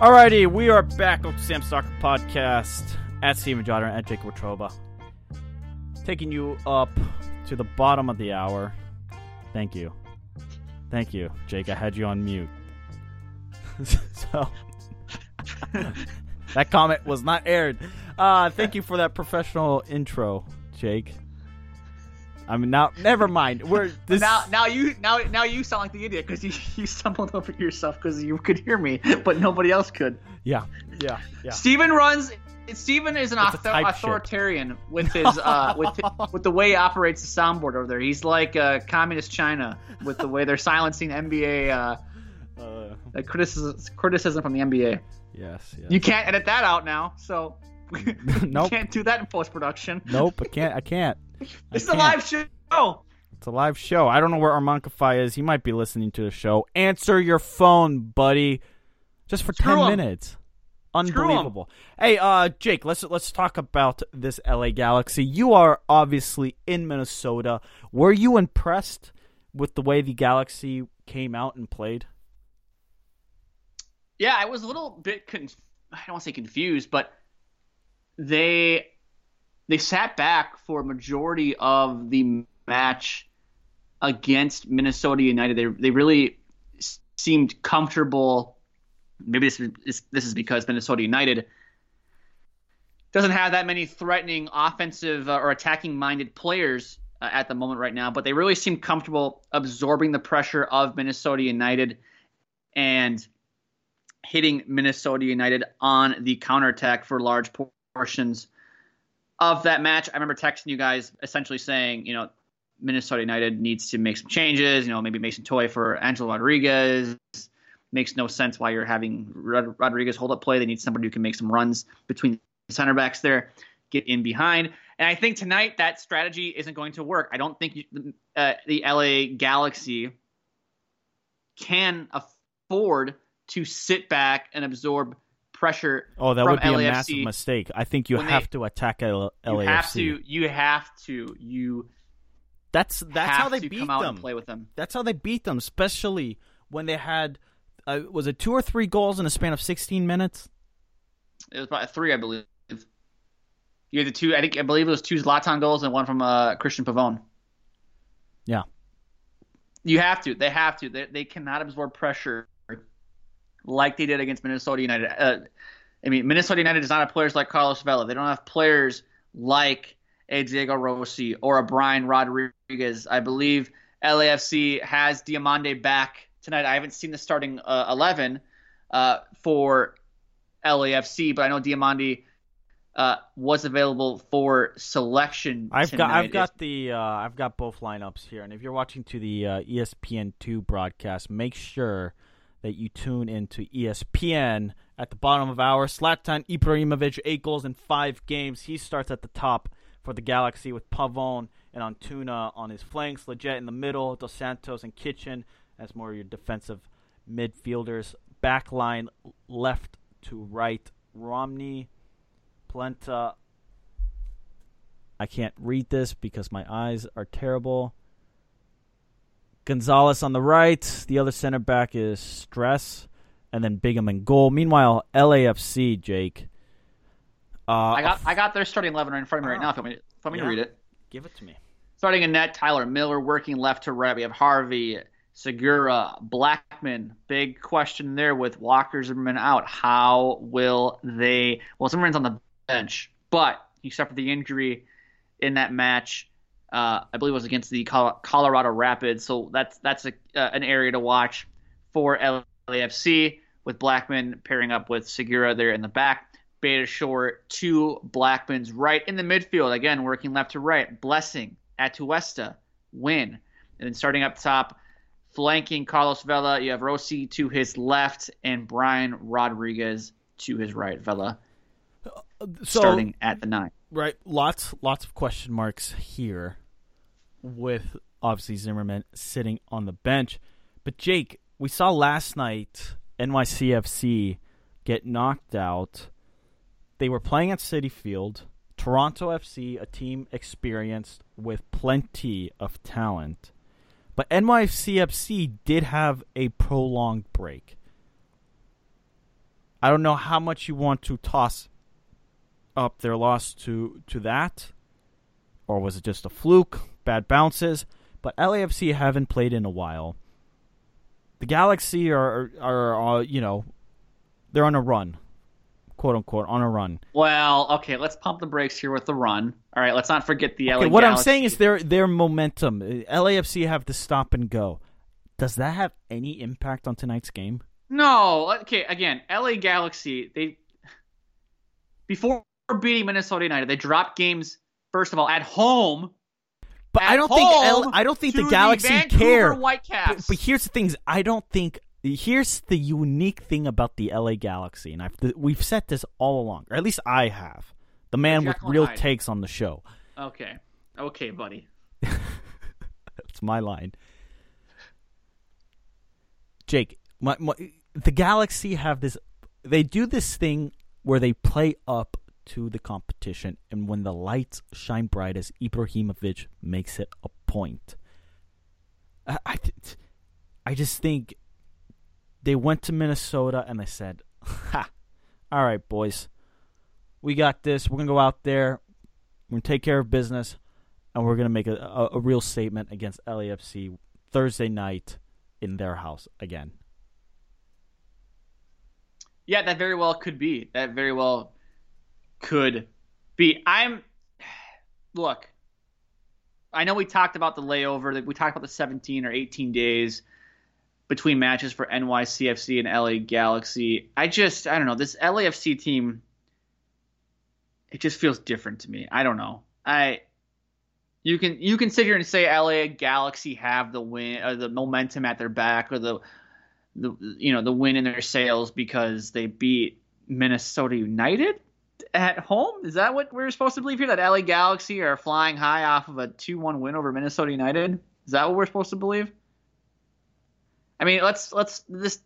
Alrighty, we are back on Sam Soccer Podcast at Steven Jotter and at Jake Watroba. Taking you up to the bottom of the hour. Thank you. Thank you, Jake. I had you on mute. so that comment was not aired. Uh, thank you for that professional intro, Jake. I mean, now never mind. We're this now. Now you now now you sound like the idiot because you you stumbled over yourself because you could hear me, but nobody else could. Yeah, yeah, yeah. Steven runs. Steven is an author- authoritarian with his uh with with the way he operates the soundboard over there. He's like uh, communist China with the way they're silencing NBA uh, Uh, criticism criticism from the NBA. yes, yes. You can't edit that out now, so you can't do that in post production. Nope, I can't. I can't. Is a live show. It's a live show. I don't know where Armand Kafai is. He might be listening to the show. Answer your phone, buddy. Just for Screw ten 'em. minutes. Unbelievable. Hey, uh, Jake, let's let's talk about this LA Galaxy. You are obviously in Minnesota. Were you impressed with the way the Galaxy came out and played? Yeah, I was a little bit con- I don't want to say confused, but they they sat back for a majority of the match against Minnesota United. They they really seemed comfortable. Maybe this is this is because Minnesota United doesn't have that many threatening offensive uh, or attacking minded players uh, at the moment right now, but they really seemed comfortable absorbing the pressure of Minnesota United and hitting Minnesota United on the counterattack for large portions of that match. I remember texting you guys essentially saying, you know, Minnesota United needs to make some changes. You know, maybe Mason Toye for Angelo Rodriguez. Makes no sense why you're having Rod- Rodriguez hold up play. They need somebody who can make some runs between the center backs there, get in behind. And I think tonight that strategy isn't going to work. I don't think you, uh, the LA Galaxy can afford to sit back and absorb pressure. Oh, that would be a massive mistake. I think you have they- to attack L- You have to. You have to. You That's that's how they beat them. play with them. That's how they beat them, especially when they had uh, was it two or three goals in a span of 16 minutes? It was about three, I believe. You had the two. I think I believe it was two Zlatan goals and one from uh, Cristian Pavón. Yeah. You have to. They have to. They, they cannot absorb pressure like they did against Minnesota United. Uh, I mean, Minnesota United does not have players like Carlos Vela. They don't have players like a Diego Rossi or a Brian Rodriguez. I believe LAFC has Diomande back tonight. I haven't seen the starting uh, 11 uh, for LAFC, but I know Diomande uh, was available for selection. I've got tonight. I've got the uh, I've got both lineups here, and if you're watching to the uh, ESPN two broadcast, make sure that you tune into ESPN at the bottom of our Zlatan Ibrahimovic eight goals in five games. He starts at the top for the Galaxy with Pavón and Antuna on his flanks, Lletget in the middle, Dos Santos and Kitchen as more of your defensive midfielders. Back line left to right, Romney, Polenta, I can't read this because my eyes are terrible. Gonzalez on the right. The other center back is Steres. And then Bingham in goal. Meanwhile, LAFC, Jake. Uh, I got I got their starting eleven right in front of me right Oh. now. If you want me, if you want me Yeah. to read it. Give it to me. Starting in net, Tyler Miller working left to right. We have Harvey, Segura, Blackmon. Big question there with Walker Zimmerman out. How will they? Well, Zimmerman's on the bench, but he suffered the injury in that match. Uh, I believe it was against the Col- Colorado Rapids. So that's that's a, uh, an area to watch for LAFC with Blackmon pairing up with Segura there in the back. Beitashour to Blackmon's right in the midfield. Again, working left to right. Blessing, Atuesta, Win. And then starting up top, flanking Carlos Vela, you have Rossi to his left and Brian Rodriguez to his right. Vela So, starting at the nine. Right, lots, lots of question marks here with obviously Zimmerman sitting on the bench. But Jake, we saw last night NYCFC get knocked out. They were playing at Citi Field. Toronto FC, a team experienced with plenty of talent. But NYCFC did have a prolonged break. I don't know how much you want to toss up their loss to to that, or was it just a fluke, bad bounces? But LAFC haven't played in a while. The Galaxy are are, are uh, you know they're on a run, quote unquote, on a run. Well, okay, let's pump the brakes here with the run. All right, let's not forget the LA. Okay, what Galaxy. I'm saying is their their momentum. LAFC have to stop and go. Does that have any impact on tonight's game? No. Okay, again, LA Galaxy, they before beating Minnesota United, they dropped games first of all at home. But I don't think L- I don't think the Galaxy Vancouver care. Whitecaps. But, but here's the things. I don't think. Here's the unique thing about the LA Galaxy, and I've, we've said this all along, or at least I have. The man with real Hyde. takes on the show. okay, okay, buddy. That's my line. Jake, my, my, the Galaxy have this. They do this thing where they play up to the competition, and when the lights shine brightest, Ibrahimovic makes it a point. I, I, I just think they went to Minnesota and they said, "Ha, all right, boys, we got this. We're gonna go out there. We're gonna take care of business." and we're to make a, a, a real statement against LAFC Thursday night in their house again. Yeah, that very well could be. That very well could be. I'm look. I know we talked about the layover. that We talked about the 17 or 18 days between matches for NYCFC and LA Galaxy. I just, I don't know. This LAFC team, it just feels different to me. I don't know. I you can you can sit here and say LA Galaxy have the win or the momentum at their back or the the you know the win in their sails because they beat Minnesota United at home. Is that what we're supposed to believe here? That LA Galaxy are flying high off of a two-one win over Minnesota United? Is that what we're supposed to believe? I mean, let's let's this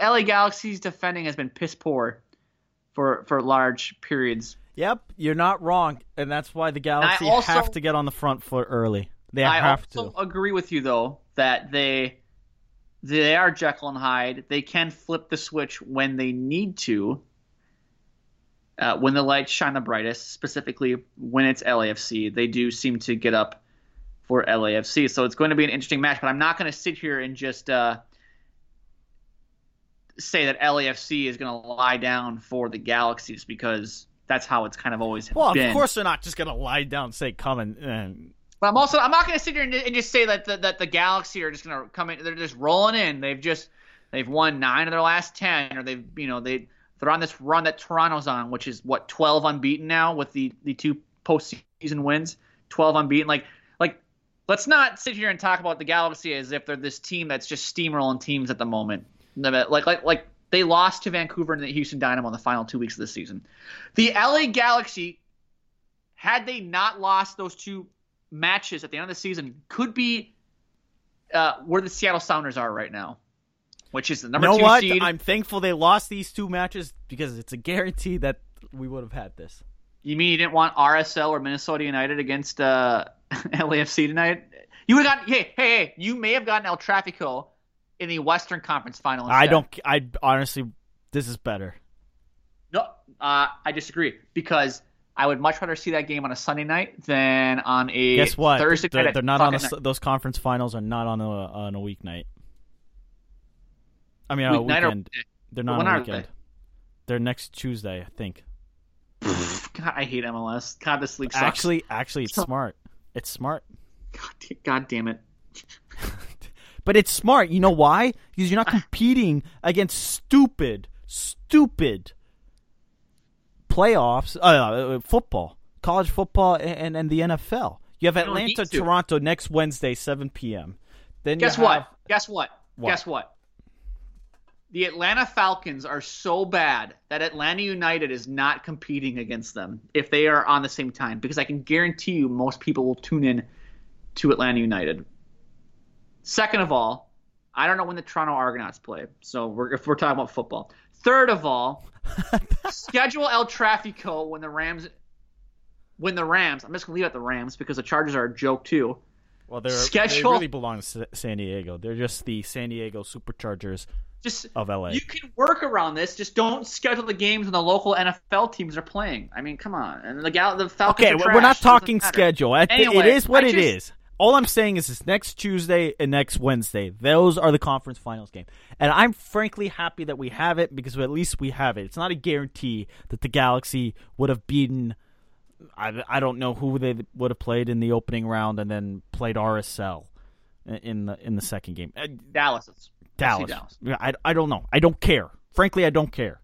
uh, LA Galaxy's defending has been piss poor for for large periods. Yep, you're not wrong, and that's why the Galaxy also- have to get on the front foot early. They I have also to. agree with you though that they they are Jekyll and Hyde. They can flip the switch when they need to. Uh, when the lights shine the brightest, specifically when it's LAFC, they do seem to get up for LAFC. So it's going to be an interesting match. But I'm not going to sit here and just uh, say that LAFC is going to lie down for the Galaxies because that's how it's kind of always Well, been. of course they're not just gonna lie down and say come and. and But I'm also I'm not going to sit here and, and just say that the, that the Galaxy are just going to come in. They're just rolling in. They've just they've won nine of their last ten, or they've you know they they're on this run that Toronto's on, which is what 12 unbeaten now with the the two postseason wins, 12 unbeaten. Like like let's not sit here and talk about the Galaxy as if they're this team that's just steamrolling teams at the moment. Like like like they lost to Vancouver and the Houston Dynamo in the final two weeks of the season. The LA Galaxy, had they not lost those two matches at the end of the season, could be uh, where the Seattle Sounders are right now, which is the number you know two what? seed. I'm thankful they lost these two matches because it's a guarantee that we would have had this. You mean you didn't want RSL or Minnesota United against uh, LAFC tonight? You would have gotten hey hey hey. You may have gotten El Trafico in the Western Conference final. I don't. I honestly, this is better. No, uh, I disagree because I would much rather see that game on a Sunday night than on a Guess what? Thursday they're, night. they're not on a, night. those conference finals are not on a on a weeknight. I mean, on a Weeknight or- weekend. They're not on weekend. they? They're next Tuesday, I think. God, I hate MLS. God, this league sucks. Actually, actually, it's So- smart. It's smart, God, God damn it. but it's smart. You know why? Because you're not competing against stupid, stupid playoffs. Uh, uh, football, college football, and and the NFL. You have Atlanta. Toronto next Wednesday, 7 p.m. Then you Guess have- what? Guess what? What? Guess what? The Atlanta Falcons are so bad that Atlanta United is not competing against them if they are on the same time because I can guarantee you most people will tune in to Atlanta United. Second of all, I don't know when the Toronto Argonauts play, so we're, if we're talking about football. Third of all, schedule El Trafico when the Rams when the Rams. I'm just gonna leave it at the Rams because the Chargers are a joke too. Well, they're, schedule. they really belong to San Diego. They're just the San Diego Superchargers just of LA. You can work around this. Just don't schedule the games when the local NFL teams are playing. I mean, come on. And the Gal, the Falcons. okay, we're not talking schedule. Anyway, it is what I it just- is. All I'm saying is this next Tuesday and next Wednesday, those are the conference finals game. And I'm frankly happy that we have it because at least we have it. It's not a guarantee that the Galaxy would have beaten I, I don't know who they would have played in the opening round and then played RSL in- the in the second game. Uh, Dallas. Dallas. Dallas. Yeah, I, I don't know. I don't care. Frankly, I don't care.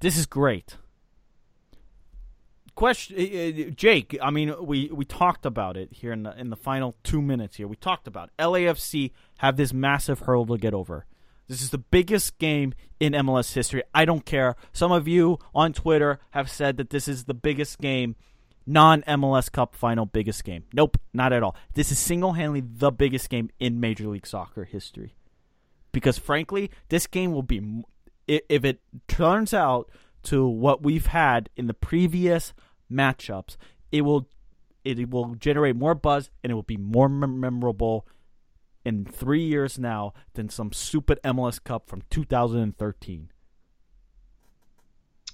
This is great. Question, uh, uh, Jake. I mean, we, we talked about it here in the in the final two minutes. Here, we talked about LAFC have this massive hurdle to get over. This is the biggest game in MLS history. I don't care. Some of you on Twitter have said that this is the biggest game, non MLS Cup final biggest game. Nope, not at all. This is single handedly the biggest game in Major League Soccer history. Because frankly, this game will be, if it turns out to what we've had in the previous matchups, it will, it will generate more buzz and it will be more memorable in three years now than some stupid MLS Cup from 2013.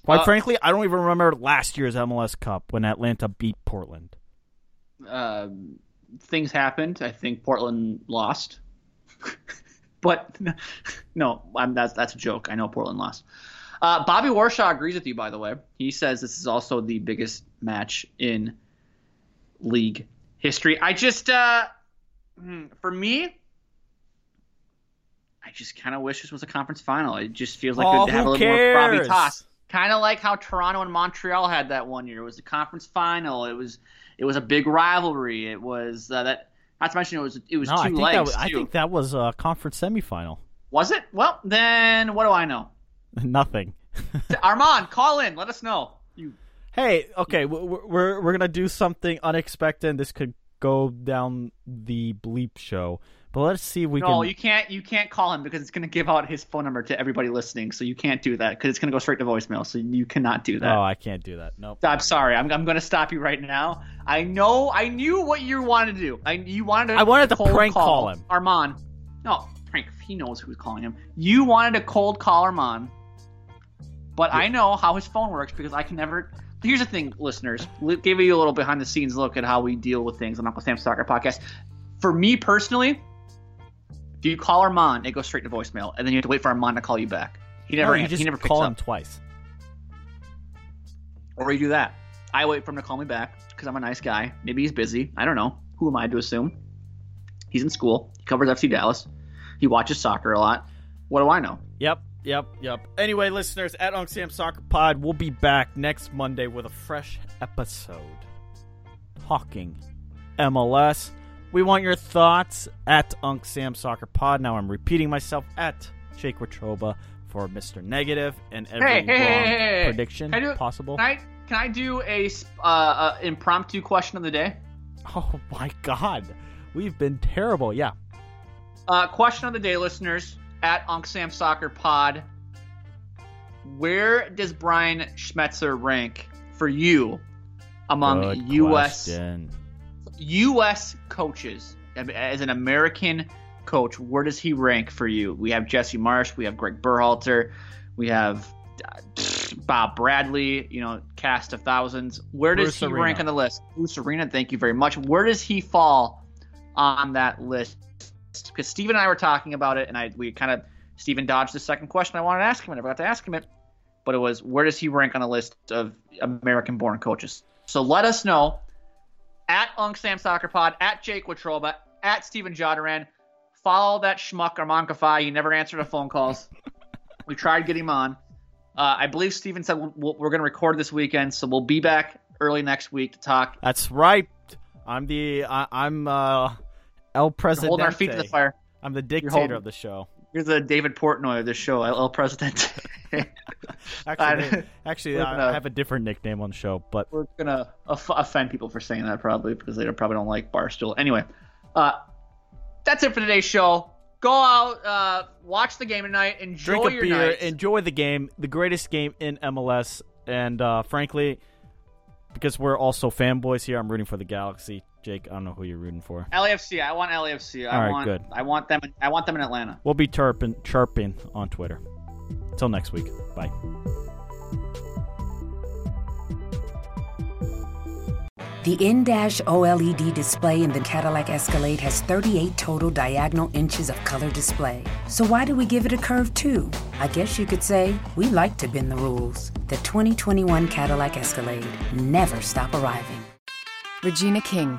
Quite Uh, frankly, I don't even remember last year's MLS Cup when Atlanta beat Portland. uh, things happened. I think Portland lost, but no, I'm, that's that's a joke. I know Portland lost. Uh, Bobby Warshaw agrees with you, by the way. He says this is also the biggest match in league history. I just, uh, hmm, for me, I just kind of wish this was a conference final. It just feels like Oh, it'd have a little more cares? gravitas. Kind of like how Toronto and Montreal had that one year. It was a conference final. It was it was a big rivalry. It was uh, that. Not to mention it was it was No, two I think legs that was, I think that was a conference semifinal. Was it? Well, then what do I know? Nothing. Armand, call in. Let us know. You Hey, okay, w- w- we're we're gonna do something unexpected. This could go down the bleep show, but let's see if we no, can. you can't. You can't call him because it's going to give out his phone number to everybody listening. So you can't do that because it's going to go straight to voicemail. So you cannot do that. Oh, I can't do that. Nope. I'm sorry. I'm, I'm going to stop you right now. I know. I knew what you wanted to do. I you wanted to. I wanted to prank call him. Armand. No, prank. He knows who's calling him. You wanted to cold call Armand, but I know how his phone works because I can never. Here's the thing, listeners. Give you a little behind the scenes look at how we deal with things on Uncle Sam's Soccer Podcast. For me personally, if you call Armand, it goes straight to voicemail, and then you have to wait for Armand to call you back. He never. no, you just he never picks call up. him twice. Or you do that. I wait for him to call me back because I'm a nice guy. Maybe he's busy. I don't know. Who am I to assume? He's in school. He covers FC Dallas. He watches soccer a lot. What do I know? Yep, yep, yep. Anyway, listeners, at Unc Sam Soccer Pod, we'll be back next Monday with a fresh episode talking MLS. We want your thoughts at Unc Sam Soccer Pod. Now I'm repeating myself at Jake Watroba for Mr. Negative and every Hey, hey, wrong hey, prediction Can do- possible. Can I can I do a uh, uh, impromptu question of the day? Oh my God, we've been terrible. Yeah, Uh, question of the day, listeners at Unc Sam Soccer Pod. Where does Brian Schmetzer rank for you among Good U.S. question. U.S. coaches as an American coach, where does he rank for you? We have Jesse Marsch, we have Greg Berhalter, we have uh, Bob Bradley, you know, cast of thousands. Where does Bruce he Arena. rank on the list? Bruce Arena, thank you very much. Where does he fall on that list? Because Steve and I were talking about it, and I we kind of Stephen dodged the second question I wanted to ask him, and I forgot to ask him it. But it was where does he rank on the list of American-born coaches? So let us know at Unc Sam Soccer Pod, at Jake Watroba, at Steven Jodaran. Follow that schmuck Armand Kafai. He never answered our phone calls. we tried getting him on. Uh, I believe Steven said we'll, we're going to record this weekend, so we'll be back early next week to talk. That's right. I'm the I, I'm uh El Presidente. holding our feet to the fire. I'm the holding- dictator of the show. You're the David Portnoy of this show, El President. Actually, I- actually, gonna- I have a different nickname on the show, but we're gonna offend people for saying that probably because they probably don't like Barstool. Anyway, uh, that's it for today's show. Go out, uh, watch the game tonight, enjoy drink a your beer, night. enjoy the game, the greatest game in MLS, and uh, frankly, because we're also fanboys here, I'm rooting for the Galaxy Jake. I don't know who you're rooting for. LAFC. I want LAFC. I All right, want, good. I want them. I want them in Atlanta. We'll be chirping, chirping on Twitter. Until next week. Bye. The in-dash OLED display in the Cadillac Escalade has 38 total diagonal inches of color display. So why do we give it a curve too? I guess you could say we like to bend the rules. The 2021 Cadillac Escalade. Never stop arriving. Regina King